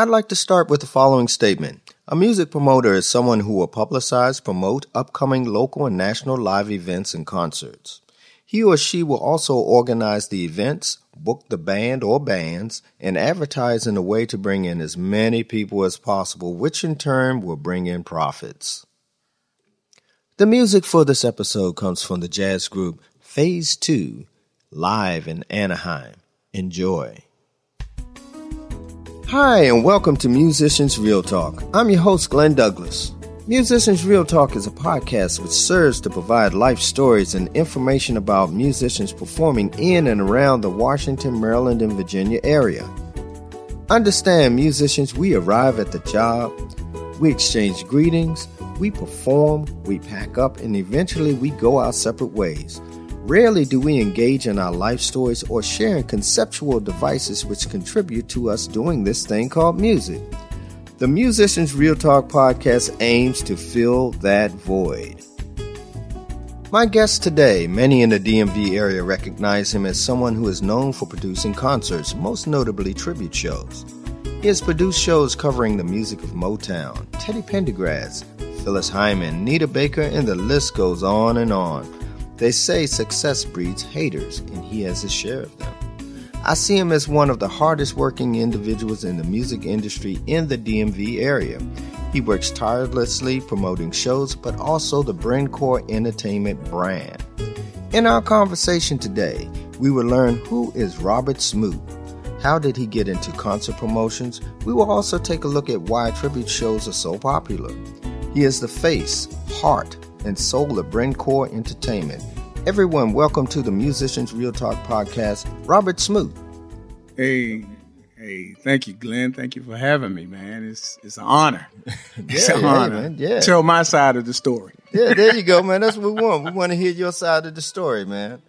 I'd like to start with the following statement. A music promoter is someone who will publicize, promote upcoming local and national live events and concerts. He or she will also organize the events, book the band or bands, and advertise in a way to bring in as many people as possible, which in turn will bring in profits. The music for this episode comes from the jazz group Phase 2, live in Anaheim. Enjoy. Hi, and welcome to Musicians Real Talk. I'm your host, Glenn Douglas. Musicians Real Talk is a podcast which serves to provide life stories and information about musicians performing in and around the Washington, Maryland, and Virginia area. Understand, musicians, we arrive at the job, we exchange greetings, we perform, we pack up, and eventually we go our separate ways. Rarely do we engage in our life stories or sharing conceptual devices which contribute to us doing this thing called music. The Musicians Real Talk podcast aims to fill that void. My guest today, many in the DMV area recognize him as someone who is known for producing concerts, most notably tribute shows. He has produced shows covering the music of Motown, Teddy Pendergrass, Phyllis Hyman, Nita Baker, and the list goes on and on. They say success breeds haters, and he has his share of them. I see him as one of the hardest working individuals in the music industry in the DMV area. He works tirelessly promoting shows, but also the Brencore Entertainment brand. In our conversation today, we will learn who is Robert Smoot. How did he get into concert promotions? We will also take a look at why tribute shows are so popular. He is the face, heart, and soul of Brencore Entertainment. Everyone, welcome to the Musicians Real Talk podcast. Robert Smoot. Hey, hey, thank you, Glenn. Thank you for having me, man. It's it's an honor. It's Yeah, an honor. man, yeah. Tell my side of the story. Yeah, there you go, man. That's what we want. We want to hear your side of the story, man.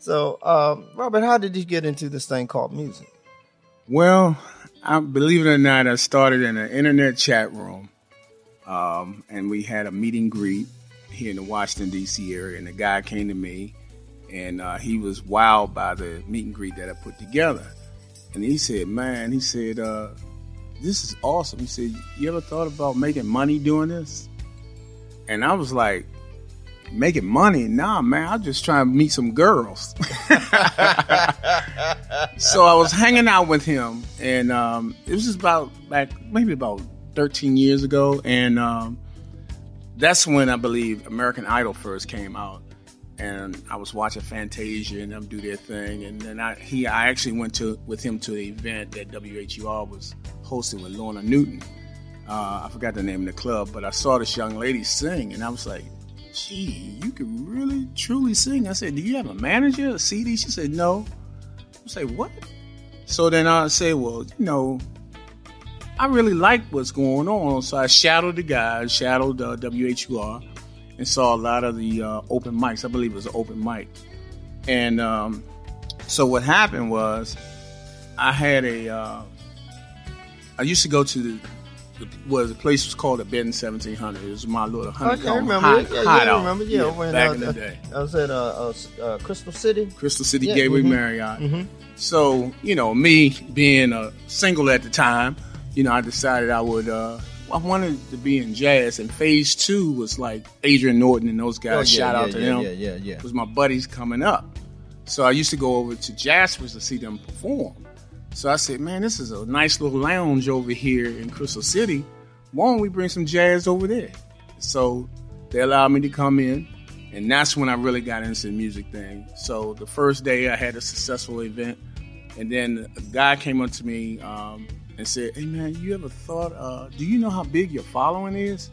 So, um, Robert, how did you get into this thing called music? Well, I, believe it or not, I started in an internet chat room, um, and we had a meet and greet here in the Washington D.C. area. And the guy came to me, and uh, he was wowed by the meet and greet that I put together. And he said, "Man," he said, uh, "This is awesome." He said, "You ever thought about making money doing this?" And I was like, "Making money? Nah, man. I'm just trying to meet some girls." so I was hanging out with him, and um, it was just about back maybe about 13 years ago, and um, that's when I believe American Idol first came out, and I was watching Fantasia and them do their thing, and then I he I actually went to with him to the event that WHUR was hosting with Lorna Newton. Uh, I forgot the name of the club, but I saw this young lady sing, and I was like, "Gee, you can really truly sing." I said, "Do you have a manager, a CD?" She said, "No." I say, "What?" So then I say, "Well, you know." I really liked what's going on, so I shadowed the guys, shadowed uh, WHUR, and saw a lot of the uh, open mics. I believe it was an open mic, and um, so what happened was, I had a. Uh, I used to go to the, the was the place was called the Ben Seventeen Hundred. It was my little Okay, I remember. hide, yeah, yeah, hideout. I remember. Yeah, when, back uh, in the day. I was at uh, uh, uh, Crystal City. Crystal City Yeah, Gateway mhm, Marriott. mhm. So, you know, me being a single at the time, you know, I decided I would, uh, I wanted to be in jazz, and phase two was like Adrian Norton and those guys. Oh, yeah, Shout yeah, out to yeah, them. Yeah, yeah, yeah. was my buddies coming up. So I used to go over to Jasper's to see them perform. So I said, man, this is a nice little lounge over here in Crystal City. Why don't we bring some jazz over there? So they allowed me to come in, and that's when I really got into the music thing. So the first day I had a successful event, and then a guy came up to me um, and said, hey man, you ever thought, uh, do you know how big your following is?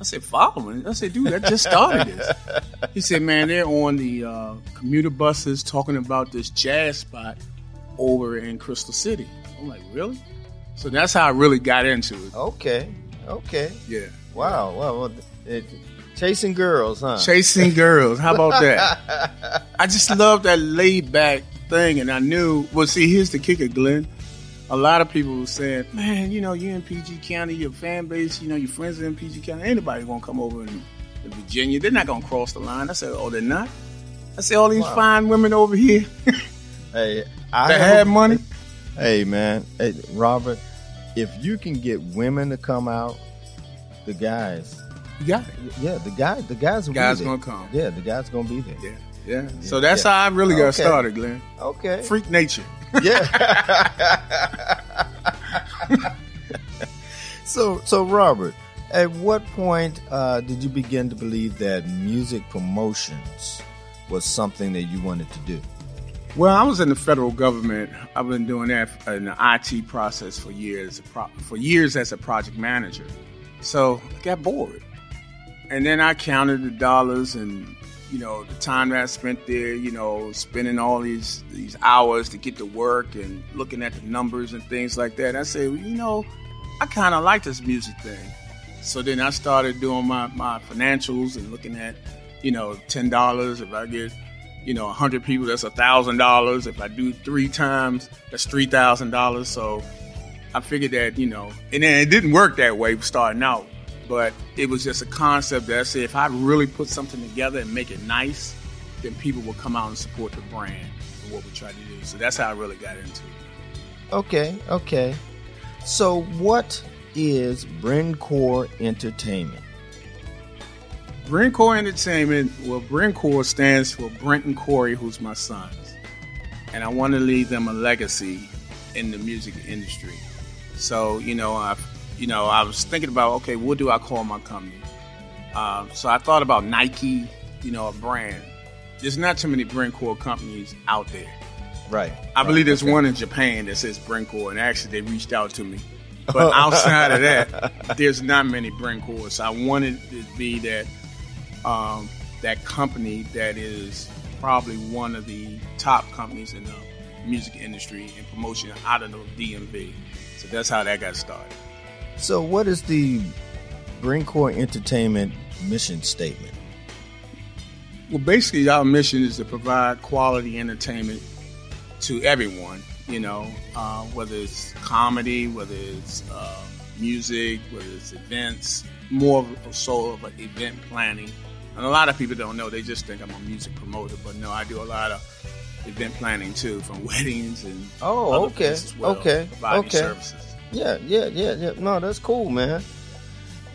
I said, following? I said, dude, I just started this. He said, man, they're on the uh, commuter buses talking about this jazz spot over in Crystal City. I'm like, really? So that's how I really got into it. Okay, okay. Yeah. Wow, wow. well, it, chasing girls, huh? Chasing girls. How about that? I just love that laid back thing. And I knew, well, see, here's the kicker, Glenn. A lot of people saying, man, you know, you're in PG County, your fan base, you know, your friends are in PG County. Anybody going to come over in, in Virginia. They're not going to cross the line. I said, oh, they're not? I said, all these Wow. fine women over here Hey, I that have money. Hey man, hey Robert, if you can get women to come out, the guys, it. yeah, the guy, the guys, will Guys gonna come. Yeah, the guys gonna be there. Yeah. Yeah. So that's Yeah. how I really got Okay. started, Glenn. Okay. Freak nature. Yeah. so, so Robert, at what point uh, did you begin to believe that music promotions was something that you wanted to do? Well, I was in the federal government. I've been doing that in the IT process for years, for years as a project manager. So I got bored, and then I counted the dollars and you know the time that I spent there. You know, spending all these these hours to get to work and looking at the numbers and things like that. I said, well, you know, I kind of like this music thing. So then I started doing my, my financials and looking at, you know, ten dollars if I get, you know, hundred people, that's a thousand dollars. If I do three times, that's three thousand dollars. So I figured that, you know, and then it didn't work that way starting out, but it was just a concept that I said if I really put something together and make it nice, then people will come out and support the brand and what we try to do. So that's how I really got into it. Okay, okay. So, what is Brencore Entertainment? Brencore Entertainment, well, Brencore stands for Brent and Corey, who's my sons. And I want to leave them a legacy in the music industry. So, you know, I, you know, I was thinking about, okay, what do I call my company? Um, so I thought about Nike, you know, a brand. There's not too many Brencore companies out there. Right. I believe there's one in Japan that says Brencore, and actually they reached out to me. But outside of that, there's not many Brencores. So I wanted to be that um, that company that is probably one of the top companies in the music industry and promotion out of the DMV. So that's how that got started. So, what is the Brencore Entertainment mission statement? Well, basically, our mission is to provide quality entertainment to everyone. You know, uh, whether it's comedy, whether it's uh, music, whether it's events, more of a so of an event planning. And a lot of people don't know; they just think I'm a music promoter, but no, I do a lot of event planning too, from weddings and Oh, other okay, well, okay, okay. services. Yeah, yeah, yeah, yeah. No, that's cool, man.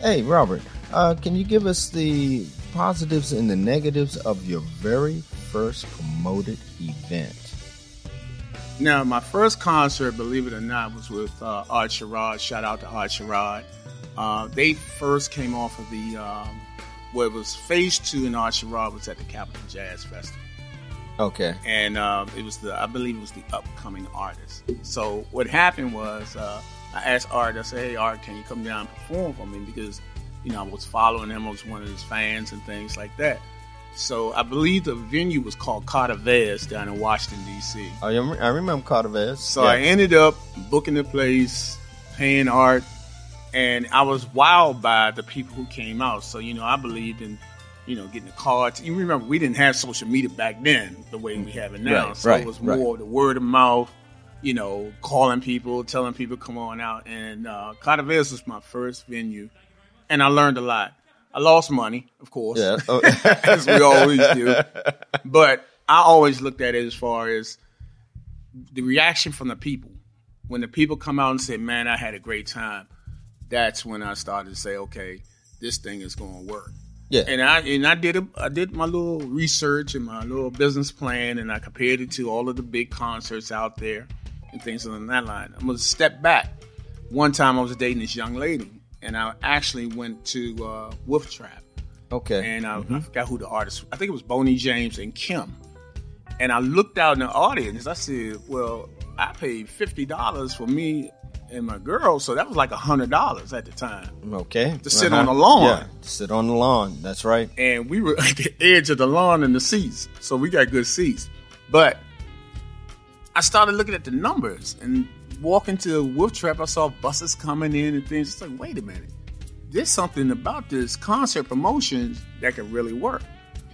Hey, Robert, uh, can you give us the positives and the negatives of your very first promoted event? Now, my first concert, believe it or not, was with uh, Art Sherrod. Shout out to Art Sherrod. Uh, they first came off of the, um, it was Phase 2 and Art Sherrod was at the Capitol Jazz Festival. Okay. And uh, it was the, I believe it was the upcoming artist. So what happened was uh, I asked Art, I said, hey, Art, can you come down and perform for me? Because, you know, I was following him, I was one of his fans and things like that. So I believe the venue was called Cada Vez down in Washington, D.C. I, oh, I remember Cada Vez. So I ended up booking the place, paying art, and I was wowed by the people who came out. So, you know, I believed in, you know, getting the cards. You remember, we didn't have social media back then the way we have it now. Right, so right, it was right. more the word of mouth, you know, calling people, telling people, come on out. And uh, Vez was my first venue, and I learned a lot. I lost money, of course, Yeah. Oh, as we always do. But I always looked at it as far as the reaction from the people. When the people come out and say, "Man, I had a great time," that's when I started to say, "Okay, this thing is going to work." yeah. And I and I did a, I did my little research and my little business plan, and I compared it to all of the big concerts out there and things along that line. I'm gonna step back. One time I was dating this young lady, and I actually went to uh, Wolf Trap okay. and I, I forgot who the artist. I think it was Boney James and Kim. And I looked out in the audience. I said, "Well, I paid fifty dollars for me and my girl, so that was like hundred dollars at the time." okay. To sit on the lawn. Yeah. To sit on the lawn. That's right. And we were at the edge of the lawn and the seats, so we got good seats. But I started looking at the numbers and walking to the Wolf Trap. I saw buses coming in and things. It's like, wait a minute, there's something about this concert promotions that could really work.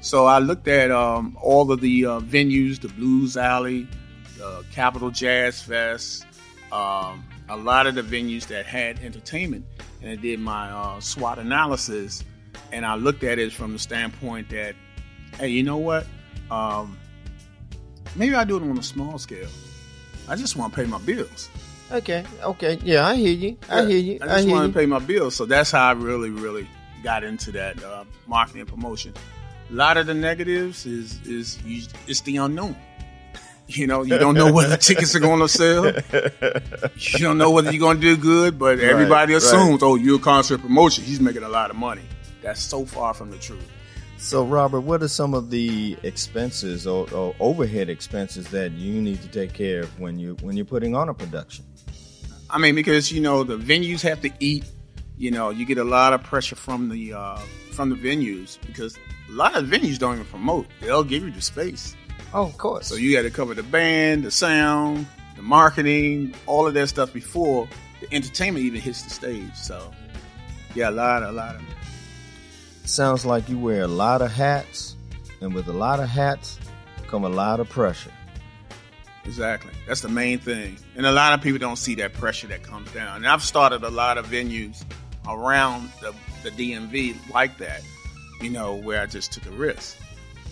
So I looked at um, all of the uh, venues, the Blues Alley, the Capitol Jazz Fest, um, a lot of the venues that had entertainment, and I did my uh, SWOT analysis, and I looked at it from the standpoint that, hey, you know what? Um, maybe I do it on a small scale. I just want to pay my bills. Okay, okay, yeah, I hear you. I hear you. I just you. to pay my bills, so that's how I really, really got into that uh, marketing promotion. A lot of the negatives is is you, it's the unknown. You know, you don't know whether tickets are going to sell. You don't know whether you're going to do good, but everybody right. assumes, oh, you're a concert promotion. He's making a lot of money. That's so far from the truth. So, Robert, what are some of the expenses or, or overhead expenses that you need to take care of when you when you're putting on a production? I mean, because you know the venues have to eat. You know, you get a lot of pressure from the uh, from the venues because a lot of venues don't even promote. They'll give you the space, Oh, of course. so you got to cover the band, the sound, the marketing, all of that stuff before the entertainment even hits the stage. So, yeah, a lot, a lot of. Sounds like you wear a lot of hats, and with a lot of hats come a lot of pressure. Exactly. That's the main thing. And a lot of people don't see that pressure that comes down. And I've started a lot of venues around the, the DMV like that, you know, where I just took a risk.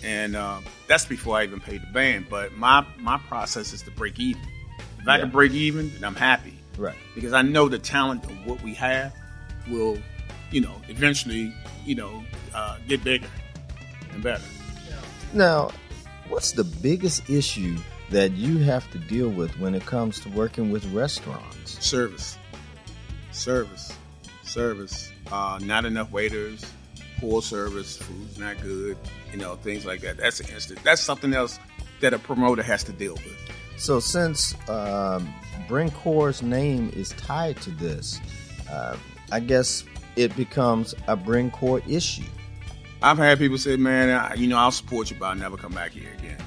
And uh, that's before I even paid the band. But my, my process is to break even. If I can break even, then I'm happy. Right. Because I know the talent of what we have will, you know, eventually, you know, uh, get bigger and better. Now, what's the biggest issue that you have to deal with when it comes to working with restaurants? Service, service, service. Uh, not enough waiters, poor service, food's not good. You know, things like that. That's an instant. That's something else that a promoter has to deal with. So, since um, Brencore's name is tied to this, uh, I guess it becomes a Brencore issue. I've had people say, "Man, I, you know, I'll support you, but I'll never come back here again."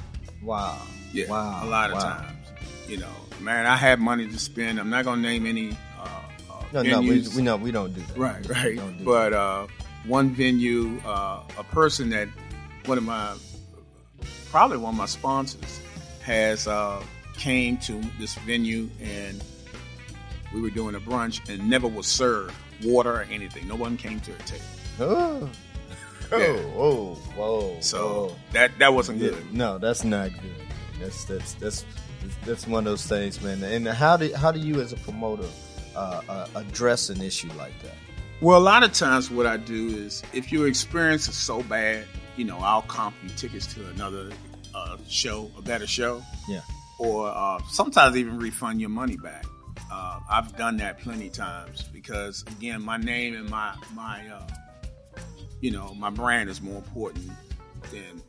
Wow. Yeah, Wow. a lot of Wow. times. You know, man, I have money to spend. I'm not gonna name any. Uh, uh, No, no, we, we know we don't do that. Right, right. don't do But uh, one venue, uh, a person that one of my, probably one of my sponsors, has uh, came to this venue and we were doing a brunch and never was served water or anything. No one came to her table. that. Oh. Oh, whoa, whoa. So whoa. that that wasn't Yeah, good. No, that's not good. That's that's that's that's one of those things, man. And how do how do you as a promoter uh, uh, address an issue like that? Well, a lot of times what I do is if your experience is so bad, you know, I'll comp you tickets to another uh, show, a better show. Yeah. or uh, sometimes even refund your money back. Uh, I've done that plenty times because again, my name and my my uh, you know my brand is more important than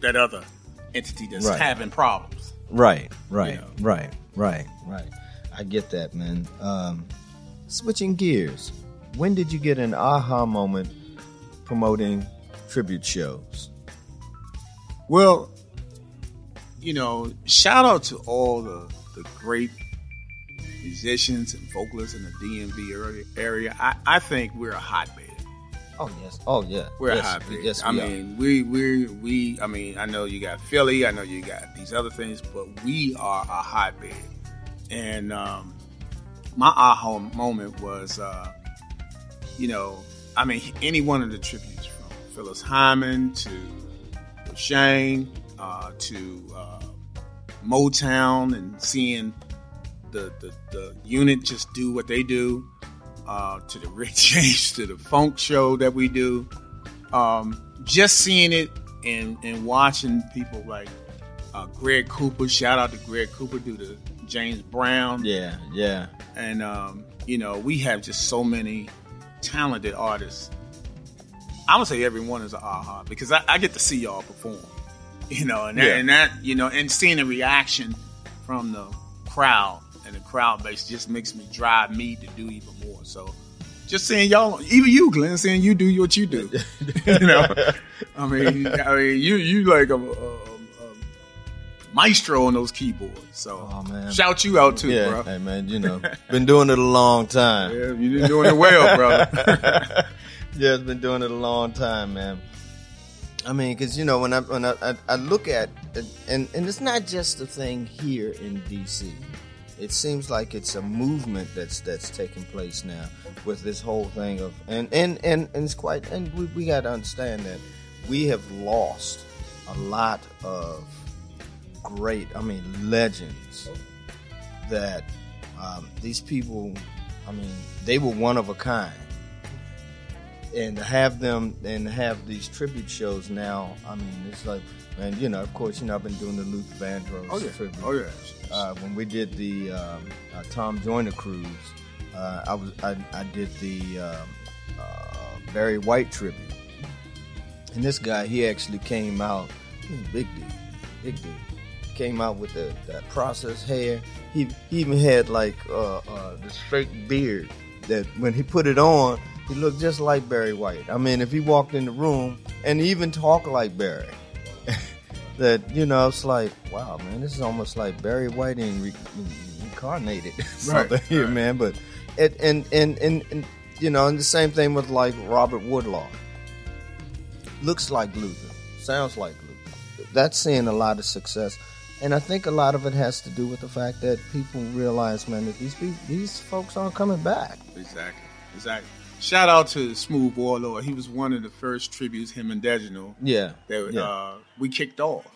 that other entity that's Right. having problems. Right, right, You know. right, right, right. I get that, man. Um, switching gears, when did you get an aha moment promoting tribute shows? Well, you know, shout out to all the the great musicians and vocalists in the DMV area. I, I think we're a hotbed. Oh yes, oh yeah, We're yes, a hotbed. Yes, I we are. mean, we we we. I mean, I know you got Philly. I know you got these other things, but we are a hotbed. And um, my aha moment was, uh, you know, I mean, any one of the tributes from Phyllis Hyman to Shane uh, to uh, Motown and seeing the, the the unit just do what they do uh, to the Rick James, to the funk show that we do. Um, just seeing it and, and watching people like uh, Greg Cooper, shout out to Greg Cooper, do the James Brown. yeah, yeah. And, um, you know, we have just so many talented artists. I would say everyone is an aha because I, I get to see y'all perform, you know, and that, Yeah. and that, you know, and seeing the reaction from the crowd and the crowd base just makes me drive me to do even more. So just seeing y'all, even you, Glenn, seeing you do what you do, you know, I mean, I mean, you, you like a, a, a maestro on those keyboards. So Oh, man. shout you out too, yeah, bro. hey man, you know, been doing it a long time. Yeah, you've been doing it well, bro. yeah, it's been doing it a long time, man. I mean, because you know, when I when I, I, I look at and and it's not just a thing here in DC. It seems like it's a movement that's that's taking place now with this whole thing of and and and, and it's quite and we, we got to understand that we have lost a lot of great, I mean, legends that um, these people, I mean, they were one of a kind. And to have them and have these tribute shows now, I mean, it's like, and you know, of course, you know, I've been doing the Luther Vandross Oh yeah. tribute. Oh yeah. Uh, when we did the um, uh, Tom Joyner cruise, uh, I was I, I did the um, uh, Barry White tribute, and this guy he actually came out, he was a big dude, big dude, came out with the that processed hair. He he even had like uh, uh, this fake beard that when he put it on, he looked just like Barry White. I mean, if he walked in the room and even talked like Barry that you know it's like wow man this is almost like barry white in re- incarnated something Right, here right. man but it and, and and and you know and the same thing with like robert woodlaw looks like luther sounds like luther that's seeing a lot of success and i think a lot of it has to do with the fact that people realize man that these these folks aren't coming back Exactly. Exactly. Shout out to Smooth Warlord. He was one of the first tributes him and Deginal yeah that yeah uh, we kicked off.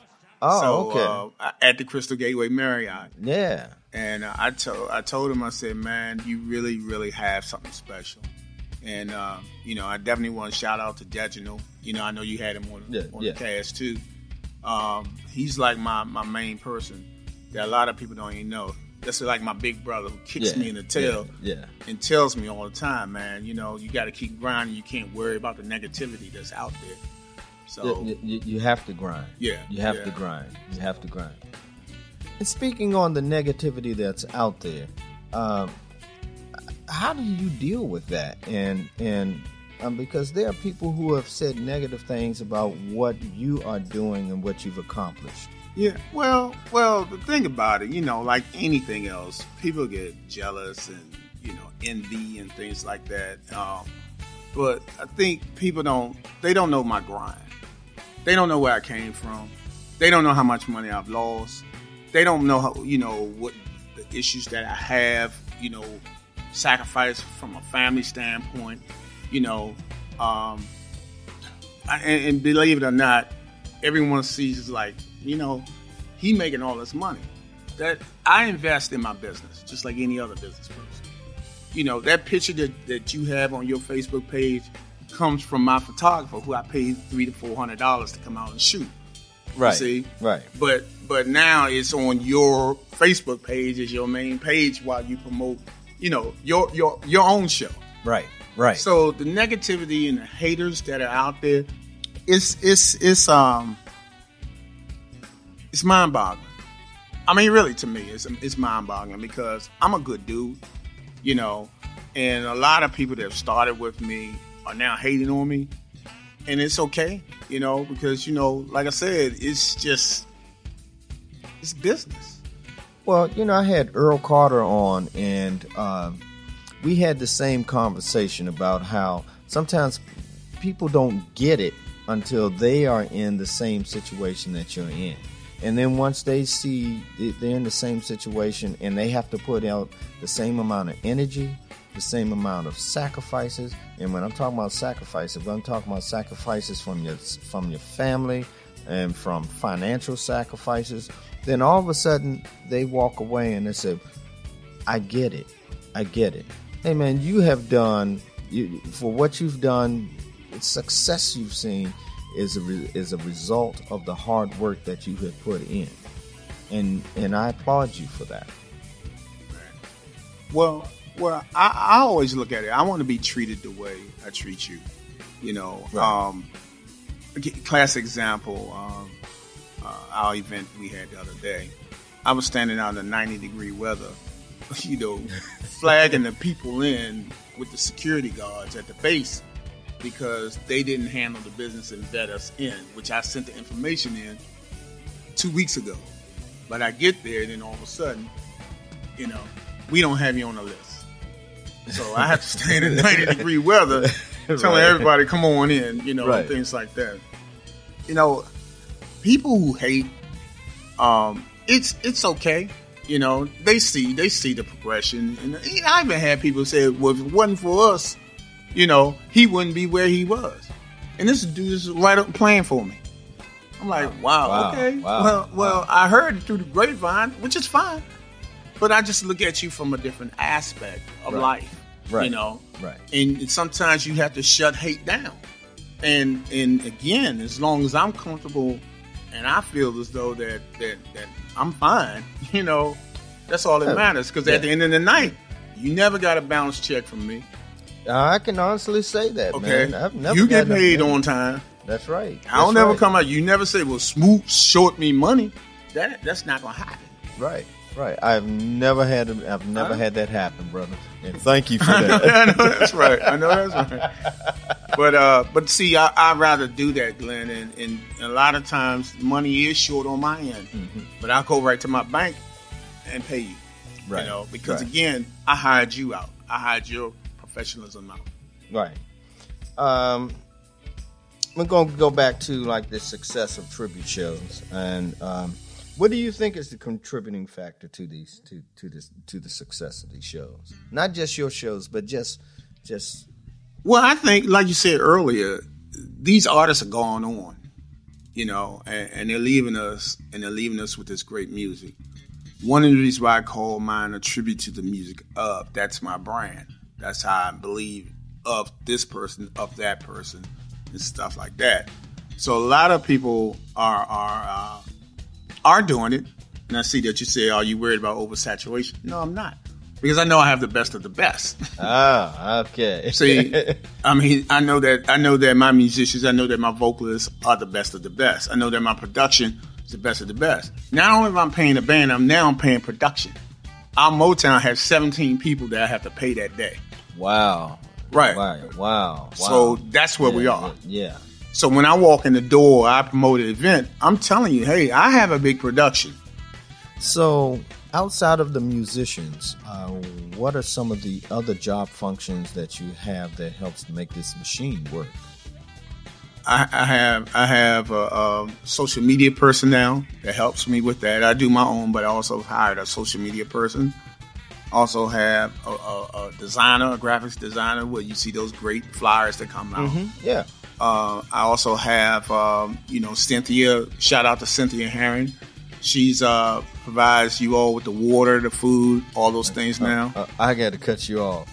oh so, okay uh, at the Crystal Gateway Marriott. yeah And uh, I told I told him I said, man, you really really have something special. And uh, you know, I definitely want to shout out to Deginal. You know, I know you had him on, Yeah, on yeah. the cast too. Um, he's like my my main person that a lot of people don't even know. That's like my big brother who kicks yeah me in the tail yeah, yeah. and tells me all the time, man. You know, you got to keep grinding. You can't worry about the negativity that's out there. So you, you, you have to grind. yeah, You have yeah. to grind. You have to grind. And speaking on the negativity that's out there, um, how do you deal with that? And and um, because there are people who have said negative things about what you are doing and what you've accomplished. Yeah, well, well, the thing about it, you know, like anything else, people get jealous and you know envy and things like that. Um, but I think people don't they don't know my grind. They don't know where I came from. They don't know how much money I've lost. They don't know how you know what the issues that I have. You know, sacrifice from a family standpoint. You know, um, I, and, and believe it or not, everyone sees like you know he making all this money that i invest in my business just like any other business person you know that picture that, that you have on your facebook page comes from my photographer who i paid three to four hundred dollars to come out and shoot Right. see Right. but but now it's on your facebook page as your main page while you promote you know your your your own show Right. Right. so the negativity and the haters that are out there, it's it's it's um it's mind boggling. I mean, really, to me, it's it's mind boggling because I'm a good dude, you know, and a lot of people that have started with me are now hating on me, and it's okay, you know, because you know, like I said, it's just it's business. Well, you know, I had Earl Carter on, and um, we had the same conversation about how sometimes people don't get it until they are in the same situation that you're in. And then once they see they're in the same situation and they have to put out the same amount of energy, the same amount of sacrifices, and when I'm talking about sacrifices, I'm talking about sacrifices from your from your family and from financial sacrifices, then all of a sudden they walk away and they say, I get it. I get it. Hey man, you have done you, for what you've done. Success you've seen is a re, is a result of the hard work that you have put in, and and I applaud you for that. Well, well, I, I always look at it. I want to be treated the way I treat you. You know, Right. um, classic example. Um, uh, our event we had the other day. I was standing out in the 90 degree weather, you know, flagging the people in with the security guards at the base because they didn't handle the business and vet us in, which I sent the information in two weeks ago. But I get there, and then all of a sudden, you know, we don't have you on the list. So I have to stand in the 90 degree weather telling Right. everybody, come on in, you know, Right. and things like that. You know, people who hate, um, it's it's okay. You know, they see they see the progression, and I even had people say, "Well, if it wasn't for us, you know, he wouldn't be where he was." And this dude is right up playing for me. I'm like, wow, Wow, okay, wow, well, well, wow. I heard it through the grapevine, which is fine. but I just look at you from a different aspect of Right. life. Right. You know, Right. and sometimes you have to shut hate down. And and again, as long as I'm comfortable and I feel as though that that, that I'm fine, you know, that's all that matters. Because Yeah. at the end of the night, you never got a bounce check from me. I can honestly say that, Okay, man. I've never you get paid on time. That's right. I don't That's ever right. come out. You never say, "Well, Smoot short me money." That that's not gonna happen. Right, right. I've never had I've never had that happen, brother. And thank you for I know, that. I know that's right. I know that's right. But uh, but see, I I rather do that, Glenn, and, and a lot of times money is short on my end, Mm-hmm. but I'll go right to my bank and pay you. Right, You know, because right. again, I hired you out. I hired your professionalism out. Right. Um, we're gonna go back to like the success of tribute shows, and um, what do you think is the contributing factor to these to to this to the success of these shows? Not just your shows, but just just Well, I think, like you said earlier, these artists are going on, you know, and, and they're leaving us, and they're leaving us with this great music. One of the reasons why I call mine a tribute to the music of that's my brand. That's how I believe of this person, of that person, and stuff like that. So a lot of people are are uh, are doing it, and I see that you say, "Are you worried about oversaturation?" No, I'm not, because I know I have the best of the best. ah okay. See, I mean, I know that I know that my musicians, I know that my vocalists are the best of the best. I know that my production is the best of the best. Not only am I paying the band, I'm now I'm paying production. Our Motown has 17 people that I have to pay that day. Wow. Right. Wow. Wow. So that's where we are. Yeah. So when I walk in the door, I promote an event. I'm telling you, hey, I have a big production. So, outside of the musicians, uh, what are some of the other job functions that you have that helps make this machine work? I, I have I have a, a social media person now that helps me with that. I do my own, but I also hired a social media person. Also have a, a, a designer, a graphics designer, where you see those great flyers that come out. Yeah. Uh, I also have um, you know Cynthia. Shout out to Cynthia Herring. She's uh, provides you all with the water, the food, all those things now. Uh, I got to cut you off.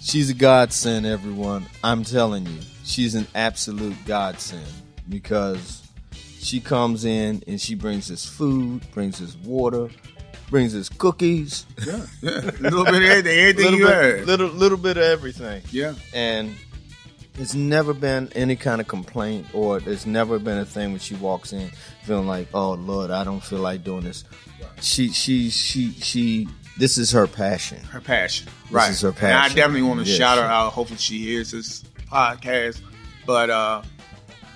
She's a godsend, everyone. I'm telling you, she's an absolute godsend because she comes in and she brings us food, brings us water, brings us cookies, Yeah, yeah, a little bit of everything, everything little you bit, had. little little bit of everything. Yeah. and there's never been any kind of complaint or there's never been a thing when she walks in feeling like oh lord i don't feel like doing this she she she she this is her passion her passion. This right. is her passion. And I definitely want to Yes. shout her out. Hopefully she hears this podcast. But uh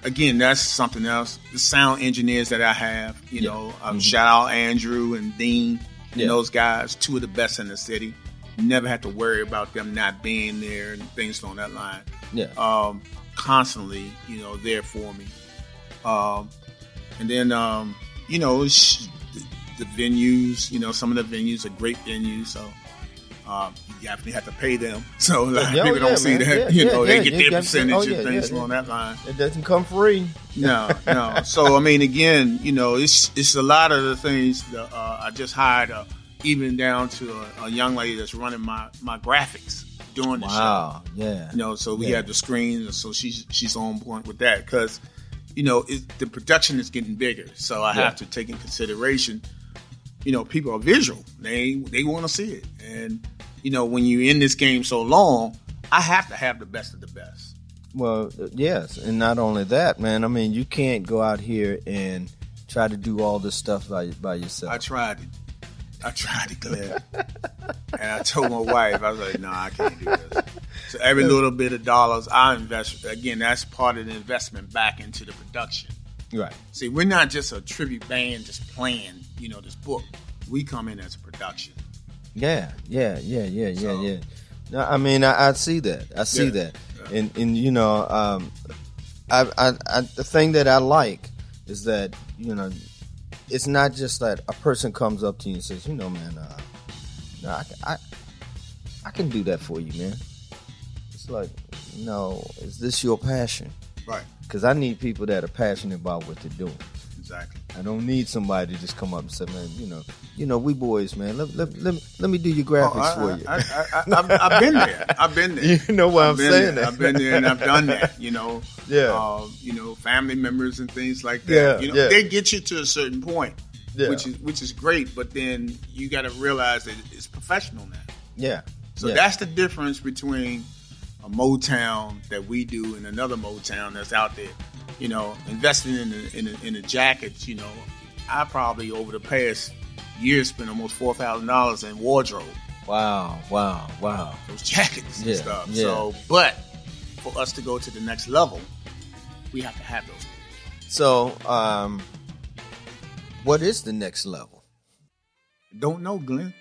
again, that's something else. The sound engineers that I have, you Yeah. know, um, shout out Andrew and Dean Yeah. and those guys, two of the best in the city. Never have to worry about them not being there and things along that line. yeah Um, constantly, you know, there for me. Um, and then, um, you know, the, the venues, you know, some of the venues are great venues, so um, you definitely have to pay them. So a lot of oh, people yeah, don't see man. that. Yeah, you yeah, know, they get their percentage oh, and things along that line. it doesn't come free No, no. So I mean, again, you know, it's it's a lot of the things. That, uh, I just hired, a, even down to a, a young lady that's running my my graphics doing the show. wow yeah You know, so we have the screens, so she's she's on point with that because, you know, it, the production is getting bigger. So I have to take in consideration. You know, people are visual; they they want to see it, and you know, when you're in this game so long, I have to have the best of the best. well uh, yes and not only that man i mean you can't go out here and try to do all this stuff by, by yourself I tried it. I tried it, Glenn. and I told my wife, I was like, no, I can't do this. So every little bit of dollars I invest, again, that's part of the investment back into the production. Right See, we're not just a tribute band just playing, you know, this book. We come in as a production. Yeah, yeah, yeah, yeah, yeah, So- yeah. No, I mean, I, I see that. I see Yeah, that, yeah. and and you know, um, I, I, I, the thing that I like is that you know, it's not just that a person comes up to you and says, you know, man, uh, no, I, I, I can do that for you, man. It's like, no, is this your passion? Right. Because I need people that are passionate about what they're doing. exactly. I don't need somebody to just come up and say, man, you know, you know, we boys, man. Let, let, let, me, let me do your graphics Oh, I, for you. I, I, I, I, have been there. I've been there. you know what I've I'm been saying? there. I've been there and I've done that. You know, Yeah. uh, you know, family members and things like that. Yeah, you know, yeah. they get you to a certain point, Yeah. which is which is great. But then you got to realize that it's professional now. yeah. So yeah. that's the difference between a Motown that we do and another Motown that's out there. You know, investing in the, in the, in the jackets. You know, I probably over the past year spent almost four thousand dollars in wardrobe wow, wow, wow. those jackets Yeah, and stuff. yeah. So, but for us to go to the next level, we have to have those. So, um, what is the next level? Don't know, Glenn.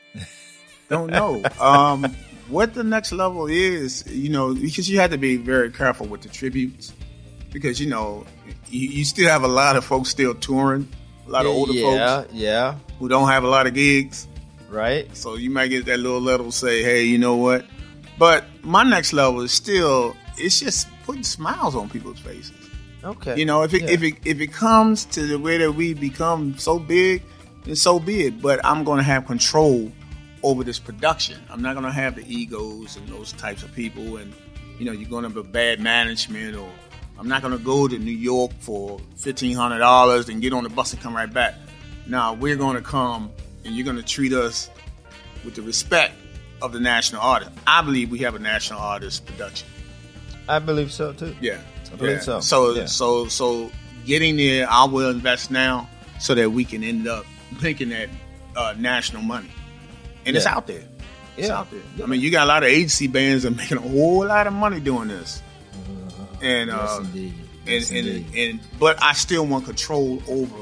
Don't know. um, what the next level is, you know, because you have to be very careful with the tributes, because you know, you, you still have a lot of folks still touring, a lot of older yeah, folks yeah, who don't have a lot of gigs. right. So you might get that little level say, hey, you know what? But my next level is still, it's just putting smiles on people's faces. Okay. You know, if it Yeah. if it if it comes to the way that we become so big, then so be it. But I'm going to have control over this production. I'm not going to have the egos and those types of people, and you know, you're going to have bad management, or I'm not going to go to New York for fifteen hundred dollars and get on the bus and come right back. Now we're going to come, and you're going to treat us with the respect of the national artist. I believe we have a national artist production. I believe so too. Yeah, I believe yeah. so. So Yeah. so so getting there, I will invest now so that we can end up making that uh, national money, and it's out there. It's Yeah. out there. I mean, you got a lot of agency bands that are making a whole lot of money doing this, and uh, indeed. and, Yes, and, indeed. and but I still want control over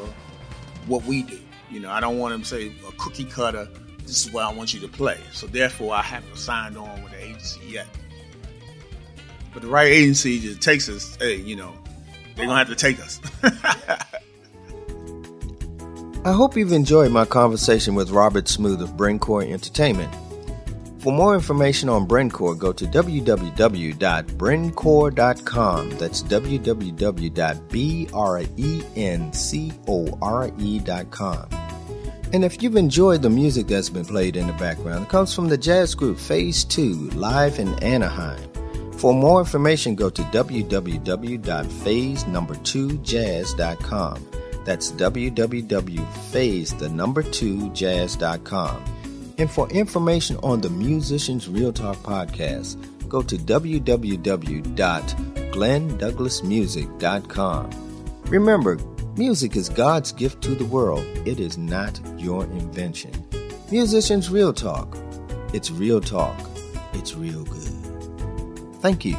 what we do. You know, I don't want them to say a cookie cutter. This is what I want you to play. So therefore, I haven't signed on with the agency yet. But the right agency just takes us. Hey, you know, they're gonna have to take us. I hope you've enjoyed my conversation with Robert Smoot of Brencore Entertainment. For more information on Brencore, go to www.brencore.com. That's www.brencore.com. And if you've enjoyed the music that's been played in the background, it comes from the jazz group Phase 2, live in Anaheim. For more information, go to www.phase2jazz.com. That's www.phase the number 2 jazz.com. And for information on the Musicians Real Talk podcast, go to www.glendouglasmusic.com. Remember, music is God's gift to the world. It is not your invention. Musicians Real Talk. It's real talk. It's real good. Thank you.